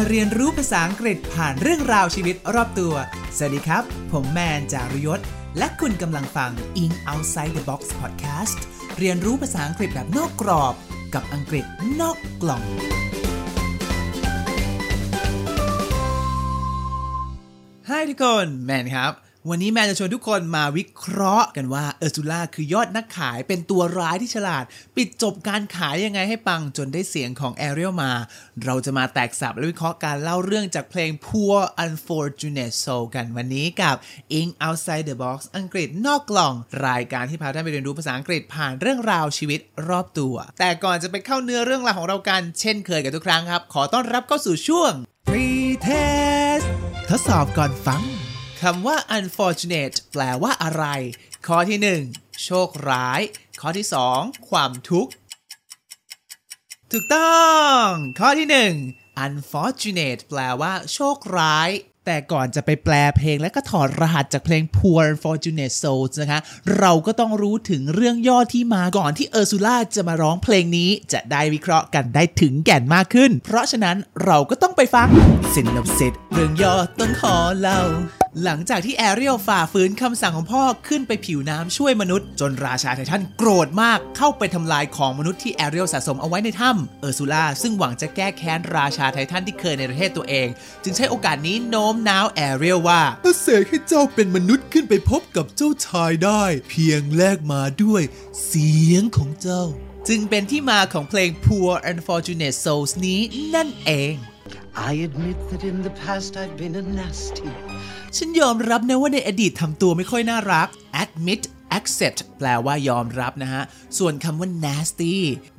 มาเรียนรู้ภาษาอังกฤษผ่านเรื่องราวชีวิตรอบตัว สวัสดีครับ ผมแมนจารุยศ และคุณกำลังฟัง In Outside the Box Podcast เรียนรู้ภาษาอังกฤษแบบนอกกรอบ กับอังกฤษนอกกล่องให้ทุกคน แมนครับ วันนี้แมนจะชวนทุกคนมาวิเคราะห์กันว่าเออร์ซูล่าคือยอดนักขายเป็นตัวร้ายที่ฉลาด ปิดจบการขายยังไงให้ปังจนได้เสียงของแอเรียลมา เราจะมาแตกสับและวิเคราะห์การเล่าเรื่องจากเพลง Poor Unfortunate Soul กันวันนี้กับ In Outside the Box อังกฤษนอกกล่อง รายการที่พาท่านไปเรียนรู้ภาษาอังกฤษผ่านเรื่องราวชีวิตรอบตัว แต่ก่อนจะไปเข้าเนื้อเรื่องราวของเรากันเช่นเคยกับทุกครั้งครับ ขอต้อนรับเข้าสู่ช่วง Pre-test ทดสอบก่อนฟัง คำว่า unfortunate แปลว่าอะไร ข้อที่ 1 โชคร้าย ข้อที่ 2 ความทุกข์ ถูกต้อง ข้อที่ 1 unfortunate แปลว่า โชคร้าย แต่ก่อนจะไปแปลเพลงและก็ถอดรหัสจากเพลง Poor Fortunate Souls นะคะ เราก็ต้องรู้ถึงเรื่องย่อที่มาก่อนที่เออร์ซูล่าจะมาร้องเพลงนี้จะได้วิเคราะห์กันได้ถึงแก่นมากขึ้น เพราะฉะนั้นเราก็ต้องไปฟังสินนบสิทเรื่องย่อต้องขอเล่าหลังจากที่แอเรียลฝ่าฝืนคำสั่งของพ่อขึ้นไปผิวน้ำช่วยมนุษย์ จนราชาไททันโกรธมากเข้าไปทำลายของมนุษย์ที่แอเรียลสะสมเอาไว้ในถ้ำเออร์ซูล่าซึ่งหวังจะแก้แค้นราชาไททันที่เคยในประเทศตัวเอง จึงใช้โอกาสนี้โน้มน้าวแอเรียลว่าถ้าเสกให้เจ้าเป็นมนุษย์ขึ้นไปพบกับเจ้าชายได้ เพียงแลกมาด้วยเสียงของเจ้า จึงเป็นที่มาของเพลง Poor Unfortunate Souls นี้นั่นเอง I admit that in the past I've been a nasty. ฉันยอมรับนะว่าในอดีตทำตัวไม่ค่อยน่ารัก admit accept แปลว่ายอมรับนะฮะ ส่วนคำว่า nasty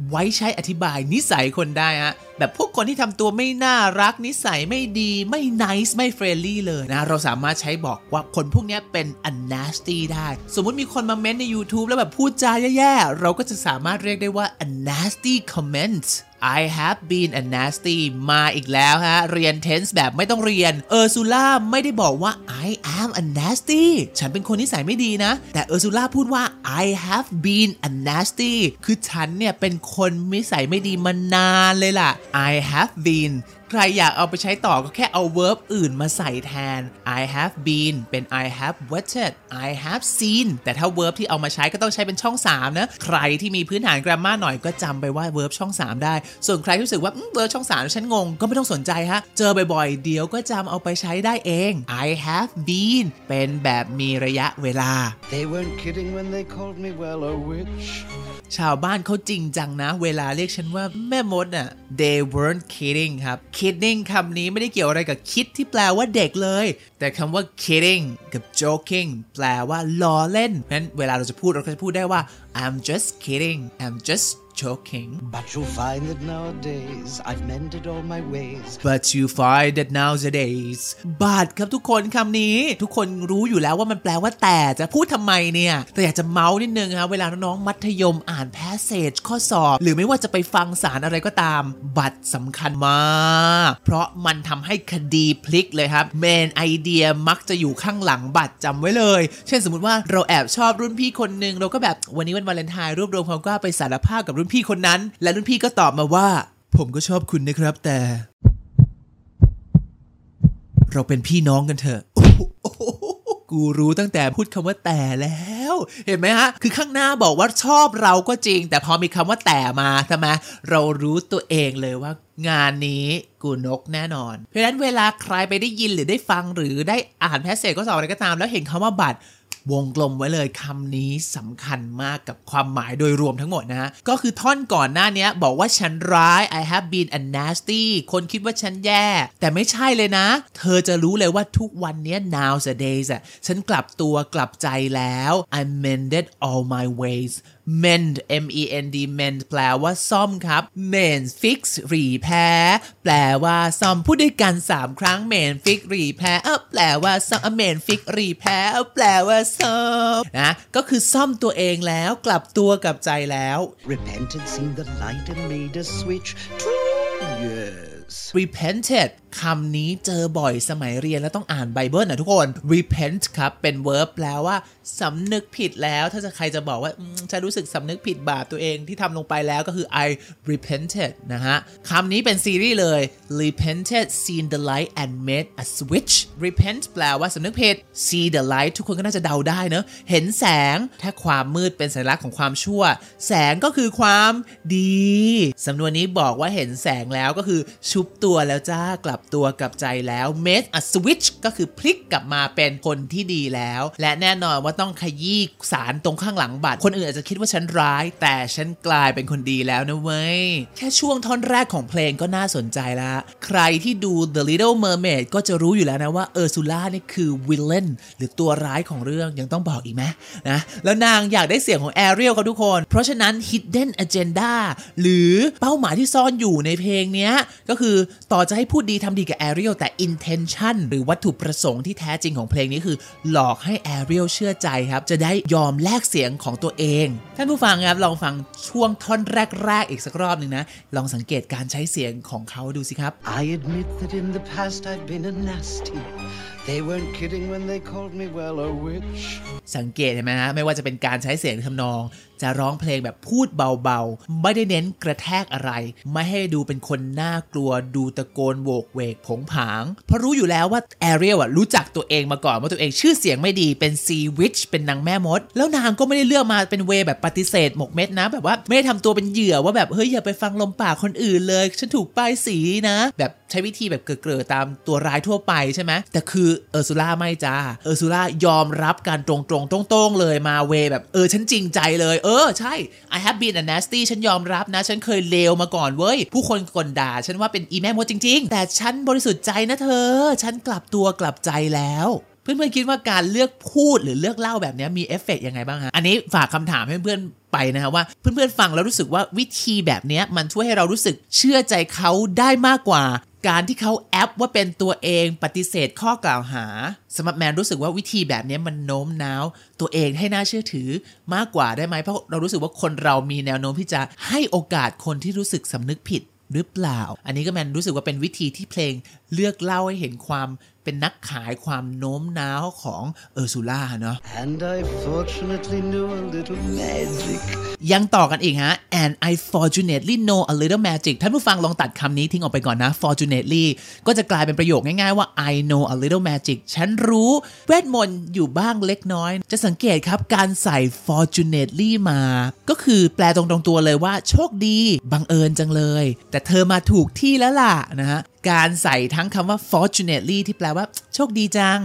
ไว้ใช้อธิบายนิสัยคนได้ฮะ แบบพวกคนที่ทำตัวไม่น่ารัก นิสัยไม่ดี ไม่ nice ไม่ friendly เลยนะ เราสามารถใช้บอกว่าคนพวกนี้เป็น a nasty ได้ สมมติมีคนมาเม้นใน YouTube แล้วแบบพูดจาแย่ๆ เราก็จะสามารถเรียกได้ว่า a nasty comment I have been a nasty มาอีกแล้วฮะ เรียน tense แบบไม่ต้องเรียน เออร์ซูล่าไม่ได้บอกว่า I am a nasty ฉันเป็นคนนิสัยไม่ดีนะ แต่เออร์ซูล่าพูดว่า I have been a nasty คือฉันเนี่ยเป็นคนนิสัยไม่ดีมานานเลยล่ะ I have been ใครอยากเอาไปใช้ต่อก็แค่เอา verb อื่นมาใส่แทน I have been เป็น I have watched I have seen แต่ถ้า verb ที่เอามาใช้ก็ต้องใช้เป็นช่อง 3 นะ ใครที่มีพื้นฐาน grammar หน่อยก็จำไปว่า verb ช่อง 3 ได้ ส่วนใครที่รู้สึกว่า verb ช่อง 3 ฉันงง ก็ไม่ต้องสนใจฮะ เจอบ่อยๆ เดี๋ยวก็จำเอาไปใช้ได้เอง I have been เป็นแบบมีระยะเวลา They weren't kidding when they called me, well, a witch. ชาวบ้านเขาจริงจังนะ เวลาเรียกฉันว่าแม่มดอะ they weren't kidding ครับ kidding คำนี้ไม่ได้เกี่ยวอะไรกับคิดที่แปลว่าเด็กเลย แต่คำว่า kidding กับ joking แปลว่าล้อเล่นเพราะฉะนั้นเวลาเราจะพูดเราก็จะพูดได้ว่า I'm just kidding I'm just joking But you'll find that nowadays I've mended all my ways. but you find that nowadays but ครับทุกคนคำนี้ ทุกคนรู้อยู่แล้วว่ามันแปลว่าแต่จะพูดทำไมเนี่ย แต่อยากจะเมาส์นิดนึงครับเวลาน้องๆมัธยมอ่านแพสเซจข้อสอบ หรือไม่ว่าจะไปฟังสารอะไรก็ตาม บัตรสำคัญมาก เพราะมันทำให้คดีพลิกเลยครับเมนไอเดียมักจะอยู่ข้างหลังบัตรจำไว้เลย เช่นสมมติว่าเราแอบชอบรุ่นพี่คนหนึ่งเราก็แบบวันนี้วันวาเลนไทน์รวบรวมความกล้าไปสารภาพกับรุ่นพี่คนนั้น และรุ่นพี่ก็ตอบมาว่า ผมก็ชอบคุณนะครับ แต่ เราเป็นพี่น้องกันเถอะกูรู้ตั้งแต่พูดคำว่าแต่แล้ว เห็นไหมฮะ คือข้างหน้าบอกว่าชอบเราก็จริง แต่พอมีคำว่าแต่มาใช่ไหมเรารู้ตัวเองเลยว่างานนี้กูนกแน่นอน เพราะฉะนั้นเวลาใครไปได้ยินหรือได้ฟังหรือได้อ่านแพสเซจก็สอบอะไรก็ตาม แล้วเห็นคำว่าบัตร วงกลมไว้เลยคำนี้สำคัญมากกับความหมายโดยรวมทั้งหมดนะฮะ ก็คือท่อนก่อนหน้านี้บอกว่าฉันร้าย I have been a nasty คนคิดว่าฉันแย่ แต่ไม่ใช่เลยนะ เธอจะรู้เลยว่าทุกวันนี้ nowadays อะฉันกลับตัวกลับใจแล้ว I mended all my ways mend m e n d mend แปลว่าซ่อมครับ mend fix repair แปลว่าซ่อมพูดด้วยกัน 3 ครั้ง mend fix repair เออแปลว่าซ่อม mend fix repair เออแปลว่าซ่อมนะก็คือซ่อมตัวเองแล้วกลับตัวกลับใจแล้ว Repented, seen the light and made a switch. True, yes. repented คำนี้เจอบ่อยสมัยเรียนแล้วต้องอ่านไบเบิลนะทุกคน repent ครับ เป็น verb แปลว่าสำนึกผิดแล้ว ถ้าจะใครจะบอกว่าอืมฉันรู้สึกสำนึกผิดบาปตัวเองที่ทำลงไปแล้วก็คือ I repented นะฮะคำนี้เป็นซีรีส์เลย repented seen the light and made a switch repent แปลว่าสำนึกผิด see the light ทุกคนก็น่าจะเดาได้เนอะเห็นแสง ถ้าความมืดเป็นสัญลักษณ์ของความชั่ว แสงก็คือความดีสำนวนนี้บอกว่าเห็นแสงแล้วก็คือชุบตัวแล้วจ้ากลับตัวกลับใจแล้ว made a switch ก็คือพลิกกลับมาเป็นคนที่ดีแล้ว และแน่นอนว่าต้องขยี้สารตรงข้างหลังบัตร คนอื่นอาจจะคิดว่าฉันร้าย แต่ฉันกลายเป็นคนดีแล้วนะเว้ย แค่ช่วงท่อนแรกของเพลงก็น่าสนใจละใครที่ดู The Little Mermaid ก็จะรู้อยู่แล้วนะว่าเออร์ซูล่านี่คือ villain หรือตัวร้ายของเรื่องยังต้องบอกอีกไหมนะแล้วนางอยากได้เสียงของแอเรียลครับทุกคน เพราะฉะนั้น hidden agenda หรือเป้าหมายที่ซ่อนอยู่ในเพลงนี้ก็คือต่อจะให้พูดดีทำดีกับแอเรียลแต่ intention หรือวัตถุประสงค์ที่แท้จริงของเพลงนี้คือ หลอกให้แอเรียลเชื่อใจครับ จะได้ยอมแลกเสียงของตัวเอง ท่านผู้ฟังครับลองฟังช่วงท่อนแรก ๆ อีกสักรอบหนึ่งนะ ลองสังเกตการใช้เสียงของเขาดูสิครับ I admit that in the past I've been a nasty. They weren't kidding when they called me, well, a witch. สังเกตเห็นไหมฮะไม่ว่าจะเป็นการใช้เสียงทำนอง จะร้องเพลงแบบพูดเบาๆ ไม่ได้เน้นกระแทกอะไร ไม่ให้ดูเป็นคนน่ากลัวดูตะโกนโวกเวกโผงผาง เพราะรู้อยู่แล้วว่าแอเรียลอะรู้จักตัวเองมาก่อนว่าตัวเองชื่อเสียงไม่ดีเป็นซีวิชเป็นนางแม่มด แล้วนางก็ไม่ได้เลือกมาเป็น way แบบปฏิเสธหมกเม็ดนะ แบบว่าไม่ได้ทำตัวเป็นเหยื่อว่าแบบเฮ้ยอย่าไปฟังลมปากคนอื่นเลย ฉันถูกป้ายสีนะ แบบใช้วิธีแบบเกร่อๆตามตัวร้ายทั่วไปใช่ไหมแต่คือเออร์ซูล่าไม่จ้าเออร์ซูล่ายอมรับกันตรงๆตรงๆเลยมา way แบบเออฉันจริงใจเลยเอออใช่ I have been a nasty ฉันยอมรับนะ ฉันเคยเลวมาก่อนเว้ย ผู้คนก่นด่า ฉันว่าเป็นอีแม่มดจริง ๆ แต่ฉันบริสุทธิ์ใจนะเธอ ฉันกลับตัวกลับใจแล้วเพื่อนๆคิดว่าการเลือกพูดหรือเลือกเล่าแบบนี้มีเอฟเฟกต์ยังไงบ้างฮะ อันนี้ฝากคำถามให้เพื่อนๆไปนะฮะว่าเพื่อนๆฟังแล้วรู้สึกว่าวิธีแบบนี้มันช่วยให้เรารู้สึกเชื่อใจเขาได้มากกว่า การที่เขาแอปว่าเป็นตัวเองปฏิเสธข้อกล่าวหาสมับแมนรู้สึกว่าวิธีแบบนี้มันโน้มน้าว ตัวเองให้น่าเชื่อถือมากกว่าได้ไหมเพราะเรารู้สึกว่าคนเรามีแนวโน้มที่จะให้โอกาสคนที่รู้สึกสำนึกผิดหรือเปล่า อันนี้ก็แมนรู้สึกว่าเป็นวิธีที่เพลง เลือกเล่าให้เห็นความเป็นนักขายความโน้มน้าวของเออร์ซูล่าเนาะ And I fortunately knew a little magic. ยังต่อกันอีกฮะ and I fortunately know a little magic ท่านผู้ฟังลองตัดคำนี้ทิ้งออกไปก่อนนะ fortunately ก็จะกลายเป็นประโยคง่ายๆว่า I know a little magic ฉันรู้เวทมนต์อยู่บ้างเล็กน้อย จะสังเกตครับการใส่ fortunately มา ก็คือแปลตรงๆตัวเลยว่า โชคดี บังเอิญจังเลย แต่เธอมาถูกที่แล้วล่ะนะฮะ การใส่ทั้งคำว่า fortunately ที่แปลว่าโชคดีจัง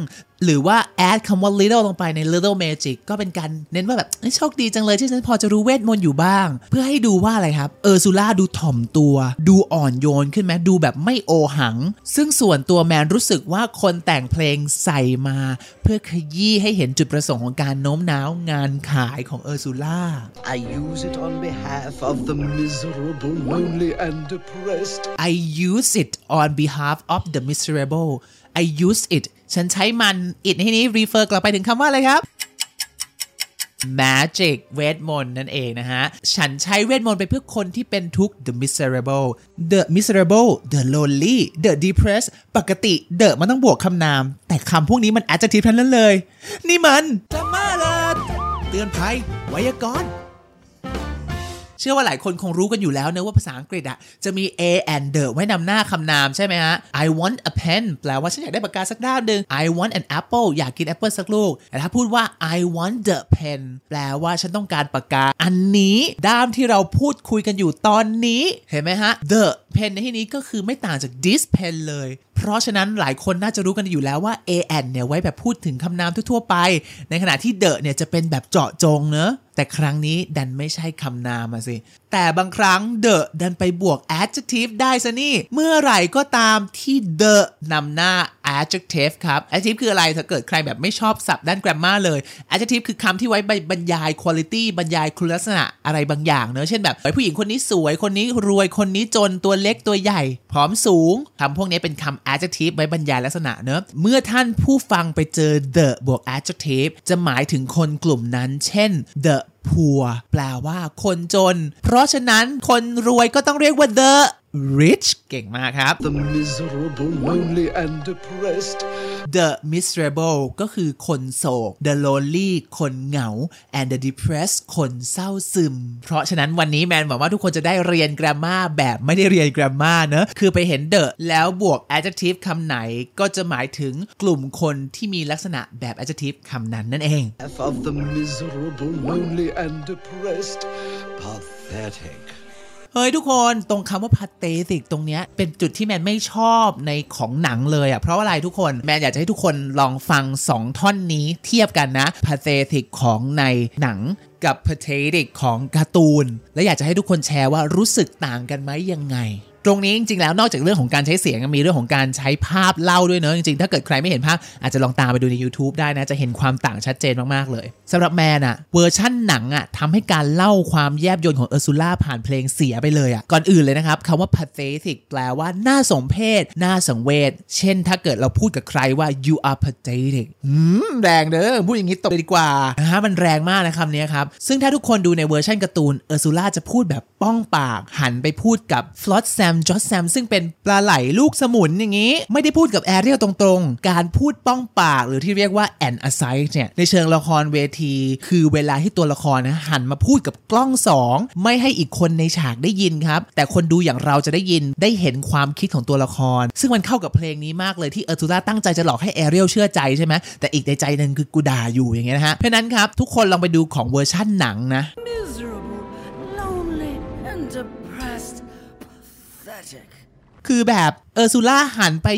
หรือว่า add คำว่า little ลงไปใน little magic ก็เป็นการเน้นว่าแบบเอ้ยโชคดีจังเลยที่ฉันพอจะรู้เวทมนต์อยู่บ้าง เพื่อให้ดูว่าอะไรครับ เออร์ซูล่าดูถ่อมตัว ดูอ่อนโยนขึ้นไหมดูแบบไม่โอหัง ซึ่งส่วนตัวแมนรู้สึกว่าคนแต่งเพลงใส่มา เพื่อขยี้ให้เห็นจุดประสงค์ของการโน้มน้าวงานขายของเออร์ซูล่า I use it on behalf of the miserable, lonely, and depressed. I use it on behalf of the miserable I use it ฉันใช้มัน it ในที่นี้ refer กลับไปถึงคำว่าอะไรครับ magic เวทมนต์นั่นเองนะฮะ ฉันใช้เวทมนต์ไปเพื่อคนที่เป็นทุกข์ the miserable the miserable the lonely the depressed ปกติ the มันต้องบวกคำนาม แต่คำพวกนี้มัน adjective ทั้งนั้นเลย นี่มันจะมาละเตือนภัยไวยากรณ์ เชื่อว่าหลายคนคงรู้กันอยู่แล้วเนะว่าภาษาอังกฤษอะจะมี a and the ไว้นำหน้าคำนามใช่ไหมฮะ I want a pen แปลว่าฉันอยากได้ปากกาสักด้ามหนึ่ง I want an apple อยากกินแอปเปิลสักลูก แต่ถ้าพูดว่า I want the pen แปลว่าฉันต้องการปากกา อันนี้ด้ามที่เราพูดคุยกันอยู่ตอนนี้ เห็นไหมฮะ the pen ในที่นี้ก็คือไม่ต่างจาก this pen เลย เพราะฉะนั้นหลายคนน่าจะรู้กันอยู่แล้วว่า a and เนี่ยไว้แบบพูดถึงคำนามทั่วๆไป ในขณะที่ the เนี่ยจะเป็นแบบเจาะจงเนอะแต่ครั้งนี้ดันไม่ใช่คำนามอะสิ แต่บางครั้ง the ดันไปบวก adjective ได้ซะนี่ เมื่อไหร่ก็ตามที่ the นำหน้า adjective ครับ adjective คืออะไร ถ้าเกิดใครแบบไม่ชอบศัพท์ด้าน grammar เลย adjective คือคำที่ไว้บรรยาย quality บรรยายคุณลักษณะอะไรบางอย่างเนอะ เช่นแบบผู้หญิงคนนี้สวย คนนี้รวย คนนี้จน ตัวเเล็กตัวใหญ่ ผอมสูงคำพวกนี้เป็นคำ adjective ไว้บรรยายลักษณะเนอะเมื่อท่านผู้ฟังไปเจอ the บวก adjective จะหมายถึงคนกลุ่มนั้น เช่น the poor แปลว่าคนจน เพราะฉะนั้นคนรวยก็ต้องเรียกว่า the rich เก่งมากครับ The miserable, lonely, and depressed. the miserable ก็คือคนโศก the lonely คนเหงา and the depressed คนเศร้าซึม เพราะฉะนั้นวันนี้แมนบอกว่าทุกคนจะได้เรียน grammar แบบไม่ได้เรียน grammar เนอะคือไปเห็น the แล้วบวก adjective คำไหนก็จะหมายถึงกลุ่มคนที่มีลักษณะแบบ adjective คำนั้นนั่นเอง Half of the miserable, lonely, and depressed. Pathetic. เฮ้ยทุกคนตรงคำว่า pathetic ตรงเนี้ยเป็นจุดที่แมนไม่ชอบในของหนังเลยอะ่ะเพราะว่าอะไรทุกคนแมนอยากจะให้ทุกคนลองฟัง 2 ท่อนนี้เทียบกันนะ pathetic ของในหนังกับ pathetic ของการ์ตูน และอยากจะให้ทุกคนแชร์ว่ารู้สึกต่างกันไหมยังไง ตรงนี้จริงๆแล้วนอกจากเรื่องของการใช้เสียงมีเรื่องของการใช้ภาพเล่าด้วยเนอะจริงๆ ถ้าเกิดใครไม่เห็นภาพ อาจจะลองตามไปดูใน YouTube ได้นะ จะเห็นความต่างชัดเจนมากๆเลยสำหรับแมนอะเวอร์ชั่นหนังอะทำให้การเล่าความแยบยลของเออร์ซูล่าผ่านเพลงเสียไปเลยอะก่อนอื่นเลยนะครับคำว่า pathetic แปลว่าน่าสมเพชน่าสังเวชเช่น ถ้าเกิดเราพูดกับใครว่า you are pathetic อืมแรงเด้อพูดอย่างนี้ตบดีกว่านะฮะมันแรงมากนะคำนี้ครับซึ่งถ้าทุกคนดูในเวอร์ชันการ์ตูนเออร์ซูล่าจะพูดแบบป้องปากหันไปพูดกับฟลอตแซมจอ s แซมซึ่งเป็นปลาไหลลูกสมุนอย่างนี้ ไม่ได้พูดกับแอเรียลตรงๆ การพูดป้องปากหรือที่เรียกว่า an aside เนี่ยในเชิงละครเวที คือเวลาที่ตัวละครนะหันมาพูดกับกล้องสองไม่ให้อีกคนในฉากได้ยินครับ แต่คนดูอย่างเราจะได้ยินได้เห็นความคิดของตัวละคร ซึ่งมันเข้ากับเพลงนี้มากเลยที่เออร์ซูล่าตั้งใจจะหลอกให้แอเรียลเชื่อใจใช่ไหมแต่อีกในใจหนึ่งคือกูด่าอยู่อย่างเงี้ยนะฮะเพราะนั้นครับทุกคนลองไปดูของเวอร์ชั่นหนังนะ miserable, lonely, and. a... คือแบบ เออร์ซูล่าหันไป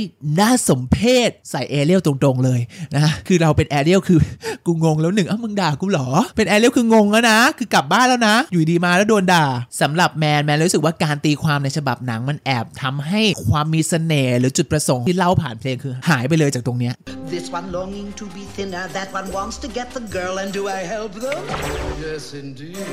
น่าสมเพชใส่แอเรียลตรงๆเลยนะคือเราเป็นแอเรียลคือกูงงแล้วหนึ่งอ้าวมึงด่ากูเหรอ เป็นแอเรียลคืองงแล้วนะ คือกลับบ้านแล้วนะ อยู่ดีมาแล้วโดนด่าสำหรับแมนแมนรู้สึกว่าการตีความในฉบับหนังมันแอบทำให้ความมีเสน่ห์หรือจุดประสงค์ที่เล่าผ่านเพลงคือหายไปเลยจากตรงเนี้ย This one longing to be thinner, that one wants to get the girl, and do I help them? Yes, indeed.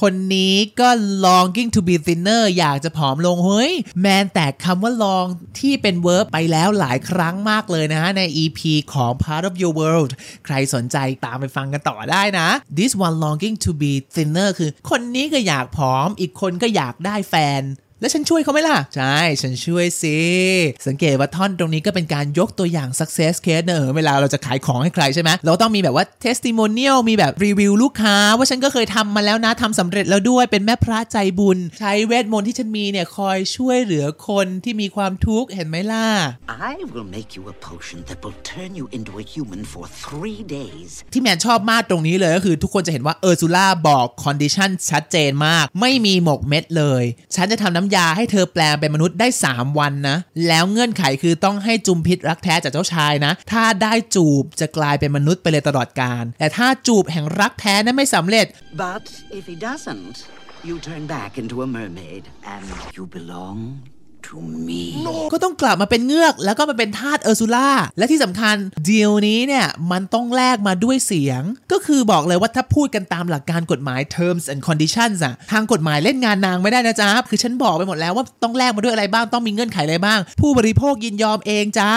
คนนี้ก็ longing to be thinner อยากจะผอมลงเฮ้ยแมนแตกคำว่า long ที่เป็น verb ไปแล้วหลายครั้งมากเลยนะฮะใน EP ของ part of your world ใครสนใจตามไปฟังกันต่อได้นะ this one longing to be thinner คือ คนนี้ก็อยากผอม อีกคนก็อยากได้แฟน แล้วฉันช่วยเขาไหมล่ะ ใช่ ฉันช่วยสิ สังเกตว่าท่อนตรงนี้ก็เป็นการยกตัวอย่าง success case เนอะเวลาเราจะขายของให้ใครใช่ไหมเราต้องมีแบบว่า testimonial มีแบบรีวิวลูกค้า ว่าฉันก็เคยทำมาแล้วนะทำสำเร็จแล้วด้วยเป็นแม่พระใจบุญ ใช้เวทมนต์ที่ฉันมีเนี่ยคอยช่วยเหลือคนที่มีความทุกข์เห็นไหมล่ะ I will make you a potion that will turn you into a human for three days. ที่แมนชอบมากตรงนี้เลยก็คือทุกคนจะเห็นว่าเออร์ซูล่าบอก condition ชัดเจนมาก ไม่มีหมกเม็ดเลย ฉันจะทำน้ำยาให้เธอแปลงเป็นมนุษย์ได้ 3 วันนะ แล้วเงื่อนไขคือต้องให้จุมพิตรักแท้จากเจ้าชายนะ ถ้าได้จูบจะกลายเป็นมนุษย์ไปเลยตลอดกาลแต่ถ้าจูบแห่งรักแท้นั้นไม่สำเร็จ But if he doesn't, you turn back into a mermaid, and you belong to me. ก็ต้องกลับมาเป็นเงือกแล้วก็มาเป็นทาสเออร์ซูล่าและที่สำคัญดีลนี้เนี่ย มันต้องแลกมาด้วยเสียง ก็คือบอกเลยว่าถ้าพูดกันตามหลักการกฎหมาย terms and conditions อะทางกฎหมายเล่นงานนางไม่ได้นะจ๊ะ คือฉันบอกไปหมดแล้วว่าต้องแลกมาด้วยอะไรบ้างต้องมีเงื่อนไขอะไรบ้าง ผู้บริโภคยินยอมเองจ้า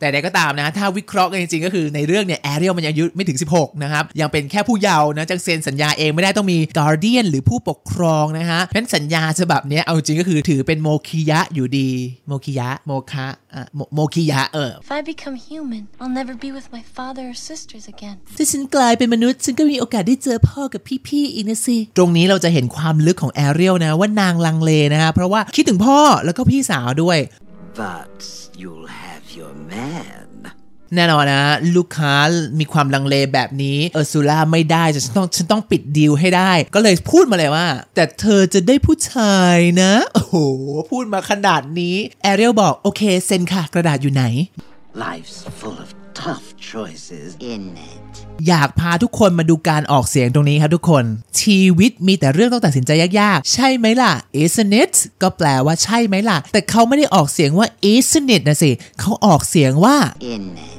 แต่ใดก็ตามนะ ถ้าวิเคราะห์กันจริงๆก็คือในเรื่องเนี่ยแอเรียลมันยังอายุไม่ถึง 16 นะครับ ยังเป็นแค่ผู้เยาว์นะจึงเซ็นสัญญาเองไม่ได้ต้องมี guardian หรือผู้ปกครองนะฮะเพราะฉะนั้นสัญญาฉบับเนี้ยเอาจริงก็คือถือเป็นโมฆียะอยู่ดีโมฆียะโมฆะอะโมโมฆียะเออ If I become human, I'll never be with my father or sisters again. ถ้าฉันกลายเป็นมนุษย์ ฉันก็ไม่มีโอกาสได้เจอพ่อกับพี่ๆอีกนะสิ ตรงนี้เราจะเห็นความลึกของแอเรียลนะว่านางลังเลนะฮะเพราะว่าคิดถึงพ่อแล้วก็พี่สาวด้วย But you'll have your man. แน่นอนนะ ลูกค้ามีความลังเลแบบนี้เออร์ซูล่าไม่ได้ฉันต้องฉันต้องปิดดีลให้ได้ ก็เลยพูดมาเลยว่า แต่เธอจะได้ผู้ชายนะ โอ้โห พูดมาขนาดนี้แอเรียลบอกโอเคเซ็นค่ะกระดาษอยู่ไหน Life's full of tough choices, in it. อยากพาทุกคนมาดูการออกเสียงตรงนี้ครับทุกคน ชีวิตมีแต่เรื่องต้องตัดสินใจยากๆ ใช่ไหมล่ะ isn't it ก็แปลว่าใช่ไหมล่ะ แต่เขาไม่ได้ออกเสียงว่า isn't it นะสิ เขาออกเสียงว่า In it.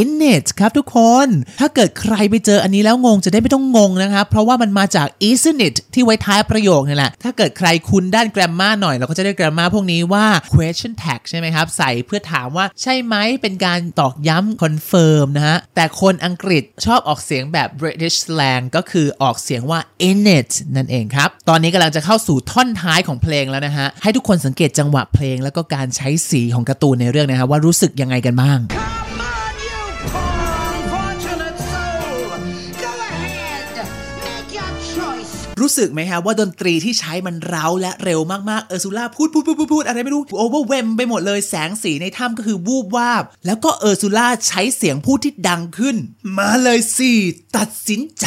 In it ครับทุกคน ถ้าเกิดใครไปเจออันนี้แล้วงงจะได้ไม่ต้องงงนะครับเพราะว่ามันมาจาก isn't it ที่ไว้ท้ายประโยคนี่แหละ ถ้าเกิดใครคุ้นด้าน grammar หน่อย เราก็จะได้ grammar พวกนี้ว่า question tag ใช่ไหมครับ ใส่เพื่อถามว่าใช่ไหมเป็นการตอกย้ำ confirm นะฮะ แต่คนอังกฤษชอบออกเสียงแบบ British slang ก็คือออกเสียงว่า in it นั่นเองครับ ตอนนี้กำลังจะเข้าสู่ท่อนท้ายของเพลงแล้วนะฮะ ให้ทุกคนสังเกตจังหวะเพลงแล้วก็การใช้สีของการ์ตูนในเรื่องนะฮะว่ารู้สึกยังไงกันบ้าง รู้สึกไหมครับว่าดนตรีที่ใช้มันเร้าและเร็วมากๆ เออร์ซูล่าพูดพูดพูดพูดพูดอะไรไม่รู้ overwhelm ไปหมดเลยแสงสีในถ้ำก็คือวูบวาบ แล้วก็เออร์ซูล่าใช้เสียงพูดที่ดังขึ้น มาเลยสิตัดสินใจ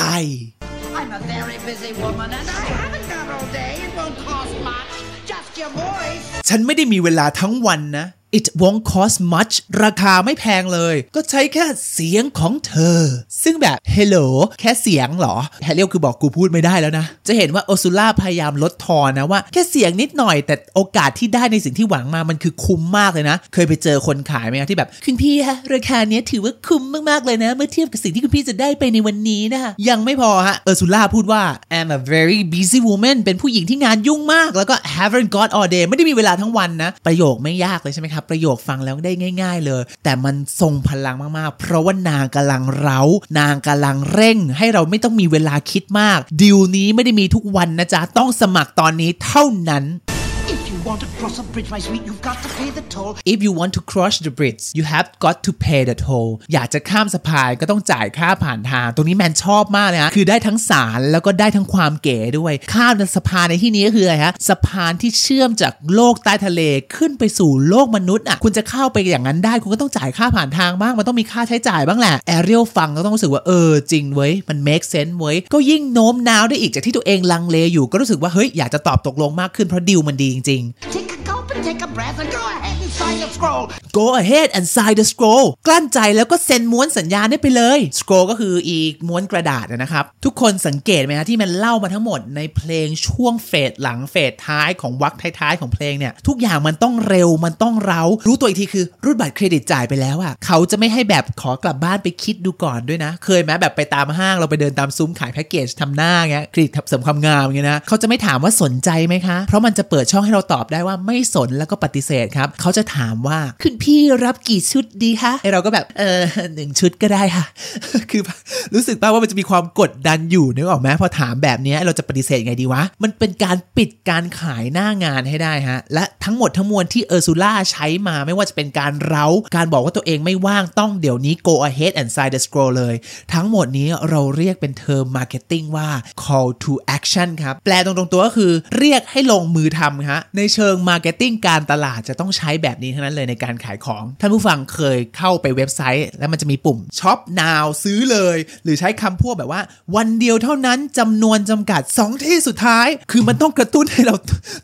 I'm a very busy woman and I haven't got all day. It won't cost much. Just your voice. ฉันไม่ได้มีเวลาทั้งวันนะ It won't cost much ราคาไม่แพงเลย ก็ใช้แค่เสียงของเธอ ซึ่งแบบ hello แค่เสียงเหรอ แฮร์รียลคือบอกกูพูดไม่ได้แล้วนะ จะเห็นว่าโอซูล่าพยายามลดทอนนะว่า แค่เสียงนิดหน่อย แต่โอกาสที่ได้ในสิ่งที่หวังมามันคือคุ้มมากเลยนะ เคยไปเจอคนขายไหมคะที่แบบ คุณพี่ฮะราคาเนี้ยถือว่าคุ้มมากๆเลยนะ เมื่อเทียบกับสิ่งที่คุณพี่จะได้ไปในวันนี้นะคะยังไม่พอฮะเออซูล่าพูดว่า I'm a very busy woman เป็นผู้หญิงที่งานยุ่งมาก แล้วก็ haven't got all day ไม่ได้มีเวลาทั้งวันนะประโยคไม่ยากเลยใช่ไหมครับประโยคฟังแล้วได้ง่าย ๆ เลย แต่มันทรงพลังมากๆ เพราะว่านางกำลังเร้า นางกำลังเร่ง ให้เราไม่ต้องมีเวลาคิดมากดีลนี้ไม่ได้มีทุกวันนะจ๊ะ ต้องสมัครตอนนี้เท่านั้น want to cross a bridge, my sweet, you've got to pay the toll. If you want to cross the bridge you have got to pay the toll อยากจะข้ามสะพานก็ต้องจ่ายค่าผ่านทาง ตรงนี้แมนชอบมากเลยฮะคือได้ทั้งสารแล้วก็ได้ทั้งความเก๋ด้วย ข้ามสะพานในที่นี้ก็คืออะไรฮะสะพานที่เชื่อมจากโลกใต้ทะเลขึ้นไปสู่โลกมนุษย์อะคุณจะเข้าไปอย่างนั้นได้ คุณก็ต้องจ่ายค่าผ่านทางบ้างมันต้องมีค่าใช้จ่ายบ้างแหละแอเรียลฟังก็ต้องรู้สึกว่าเออจริงเว้ยมัน make sense เว้ยก็ยิ่งโน้มน้าวได้อีกจากที่ตัวเองลังเลอยู่ก็รู้สึกว่าเฮ้ยอยากจะตอบตกลงมากขึ้นเพราะดิวมันดีจริง gulp and take a breath and go ahead and sign the scroll. go ahead and sign the scroll กลั้นใจแล้วก็เซ็นม้วนสัญญาได้ไปเลย scroll ก็คืออีกม้วนกระดาษนะครับ ทุกคนสังเกตไหมฮะที่มันเล่ามาทั้งหมดในเพลงช่วงเฟสหลังเฟสท้ายของวักท้ายๆของเพลงเนี่ย ทุกอย่างมันต้องเร็วมันต้องเร้า รู้ตัวอีกทีคือรูดบัตรเครดิตจ่ายไปแล้วอะเขาจะไม่ให้แบบขอกลับบ้านไปคิดดูก่อนด้วยนะ เคยไหมแบบไปตามห้างเราไปเดินตามซุ้มขายแพ็กเกจทำหน้าเงี้ยเครดิตเสริมความงามเงี้ยนะเขาจะไม่ถามว่าสนใจไหมคะ เพราะมันจะเปิดช่องให้เราตอบได้ว่าไม่สนแล้วก็ปฏิเสธครับเขาจะถามว่าคุณพี่รับกี่ชุดดีคะไอเราก็แบบเออหนึ่งชุดก็ได้ค่ะ คือรู้สึกป่าว่ามันจะมีความกดดันอยู่นึกออกไหมพอถามแบบนี้เราจะปฏิเสธไงดีวะ มันเป็นการปิดการขายหน้างานให้ได้ฮะ และทั้งหมดทั้งมวลที่เออร์ซูล่าใช้มาไม่ว่าจะเป็นการเร้า การบอกว่าตัวเองไม่ว่างต้องเดี๋ยวนี้ go ahead and sign the scroll เลย ทั้งหมดนี้เราเรียกเป็นเทอม marketing ว่า call to action ครับ แปลตรงๆตัวก็คือเรียกให้ลงมือทำฮะในเชิง marketing การตลาดจะต้องใช้แบบนี้ทั้งนั้นเลยในการขายของ ท่านผู้ฟังเคยเข้าไปเว็บไซต์ แล้วมันจะมีปุ่ม shop now ซื้อเลย หรือใช้คำพวกแบบว่า วันเดียวเท่านั้นจำนวนจำกัด 2 ที่สุดท้าย คือมันต้องกระตุ้นให้เรา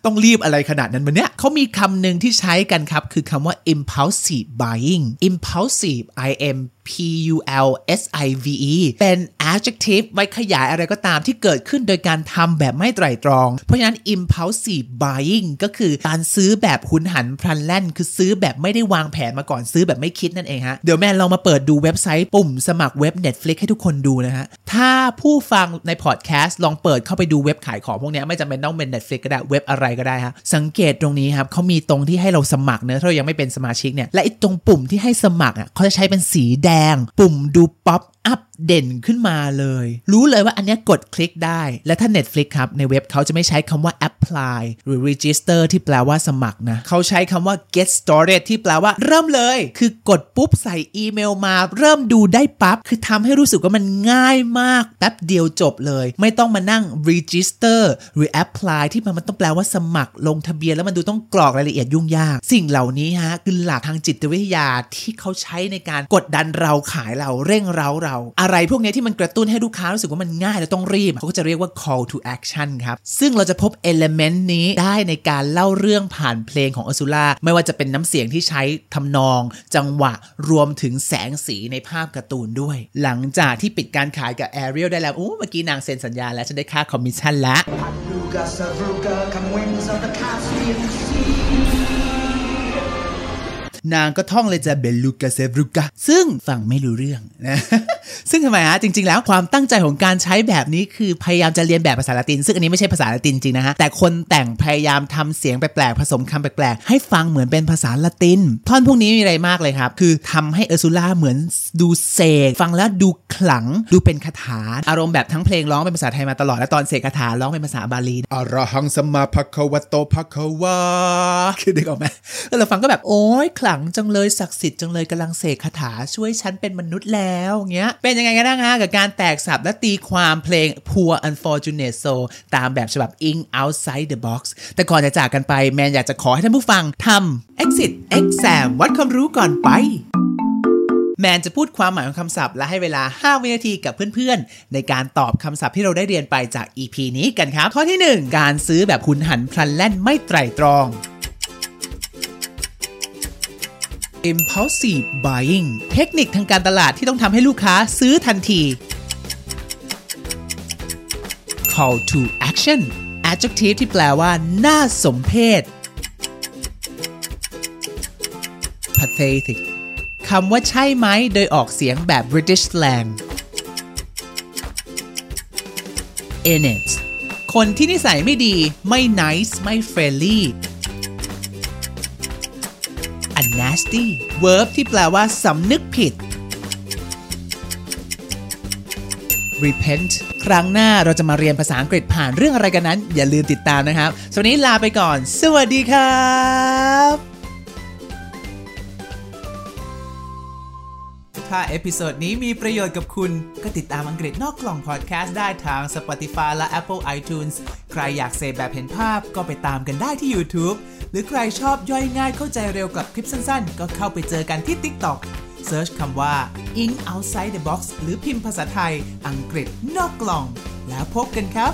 ต้องรีบอะไรขนาดนั้นมันเนี้ยเขามีคำหนึ่งที่ใช้กันครับ คือคำว่า impulsive buying impulsive i m P U L S I V E เป็น adjective ไว้ขยายอะไรก็ตามที่เกิดขึ้นโดยการทำแบบไม่ไตร่ตรอง เพราะฉะนั้น impulsive buying ก็คือการซื้อแบบหุนหันพลันแล่น คือซื้อแบบไม่ได้วางแผนมาก่อนซื้อแบบไม่คิดนั่นเองฮะ เดี๋ยวแม่ลองมาเปิดดูเว็บไซต์ปุ่มสมัครเว็บ Netflix ให้ทุกคนดูนะฮะ ถ้าผู้ฟังในพอดแคสต์ลองเปิดเข้าไปดูเว็บขายของพวกนี้ไม่จำเป็นต้องเป็น Netflix ก็ได้เว็บอะไรก็ได้ฮะสังเกตตรงนี้ครับเขามีตรงที่ให้เราสมัครเนอะถ้าเรายังไม่เป็นสมาชิกเนี่ยและไอ้ตรงปุ่มที่ให้สมัครอะเขาจะใช้เป็นสีแดง ปุ่มดู pop up เด่นขึ้นมาเลย รู้เลยว่าอันนี้กดคลิกได้ และถ้า Netflix ครับ ในเว็บเขาจะไม่ใช้คำว่า apply หรือ register ที่แปลว่าสมัครนะ เขาใช้คำว่า get started ที่แปลว่าเริ่มเลย คือกดปุ๊บใส่อีเมลมา เริ่มดูได้ปั๊บ คือทำให้รู้สึกว่ามันง่ายมาก แป๊บเดียวจบเลย ไม่ต้องมานั่ง register หรือ apply ที่มันมันต้องแปลว่าสมัคร ลงทะเบียนแล้วมันดูต้องกรอกรายละเอียดยุ่งยาก สิ่งเหล่านี้ฮะคือหลักทางจิตวิทยาที่เขาใช้ในการกดดันเราขายเราเร่งเร้าเราอะไรพวกนี้ที่มันกระตุ้นให้ลูกค้ารู้สึกว่ามันง่ายและต้องรีบ เขาก็จะเรียกว่า call to action ครับ ซึ่งเราจะพบ element นี้ได้ในการเล่าเรื่องผ่านเพลงของอ r ซูล่าไม่ว่าจะเป็นน้ำเสียงที่ใช้ทำนอง จังหวะรวมถึงแสงสีในภาพการ์ตูนด้วย หลังจากที่ปิดการขายกับ Ariel ได้แล้วโอ้เมื่อกี้นางเซ็นสัญญาแล้วฉันได้ค่าคอมมิชชั่นแล้ว นางก็ท่องเลยจ้ะ Beluga sevruga ซึ่งฟังไม่รู้เรื่องนะซึ่งทำไมฮะจริง ๆ แล้วความตั้งใจของการใช้แบบนี้คือพยายามจะเลียนแบบภาษาละติน ซึ่งอันนี้ไม่ใช่ภาษาละตินจริงนะฮะแต่คนแต่งพยายามทำเสียงแปลกๆผสมคำแปลกๆให้ฟังเหมือนเป็นภาษาละติน ท่อนพวกนี้มีอะไรมากเลยครับ คือทำให้เออร์ซูล่าเหมือนดูเสกฟังแล้วดูขลังดูเป็นคาถาอารมณ์แบบทั้งเพลงร้องเป็นภาษาไทยมาตลอดและตอนเสกคาถาร้องเป็นภาษาบาลีอรหังสมมาภควโตภควาคือนึกออกไหมแล้วเราฟังก็แบบโอ้ยขลังจังเลยศักดิ์สิทธิ์จังเลยกำลังเสกคาถาช่วยฉันเป็นมนุษย์แล้วเงี้ยเป็นยังไงกันบ้างฮะกับการแตกสับและตีความเพลง Poor Unfortunate Soul ตามแบบฉบับ In Outside the Box แต่ก่อนจะจากกันไปแมนอยากจะขอให้ท่านผู้ฟังทำ Exit Exam วัดความรู้ก่อนไปแมนจะพูดความหมายของคำศัพท์และให้เวลา 5 วินาทีกับเพื่อนๆ ในการตอบคำศัพท์ที่เราได้เรียนไปจาก EP นี้กันครับ ข้อที่ 1 การซื้อแบบหุนหันพลันแล่นไม่ไตร่ตรอง impulsive buying เทคนิคทางการตลาดที่ต้องทำให้ลูกค้าซื้อทันที call to action adjective ที่แปลว่า น่าสมเพช pathetic คำว่าใช่ไหมโดยออกเสียงแบบ British slang inept คนที่นิสัยไม่ดี ไม่ nice ไม่ friendly nasty verb ที่แปลว่าสำนึกผิด repent ครั้งหน้าเราจะมาเรียนภาษาอังกฤษผ่านเรื่องอะไรกันนั้น อย่าลืมติดตามนะครับสำหรับวันนี้ลาไปก่อน สวัสดีครับ ถ้า episode นี้มีประโยชน์กับคุณ ก็ติดตามอังกฤษนอกกล่องพอดแคสต์ได้ทาง Spotify และ Apple iTunes ใครอยากเสพแบบเห็นภาพก็ไปตามกันได้ที่ YouTube หรือใครชอบย่อยง่ายเข้าใจเร็วกับคลิปสั้นๆ ก็เข้าไปเจอกันที่ TikTok เซิร์ชคำว่า In Outside the Box หรือพิมพ์ภาษาไทย อังกฤษนอกกล่อง แล้วพบกันครับ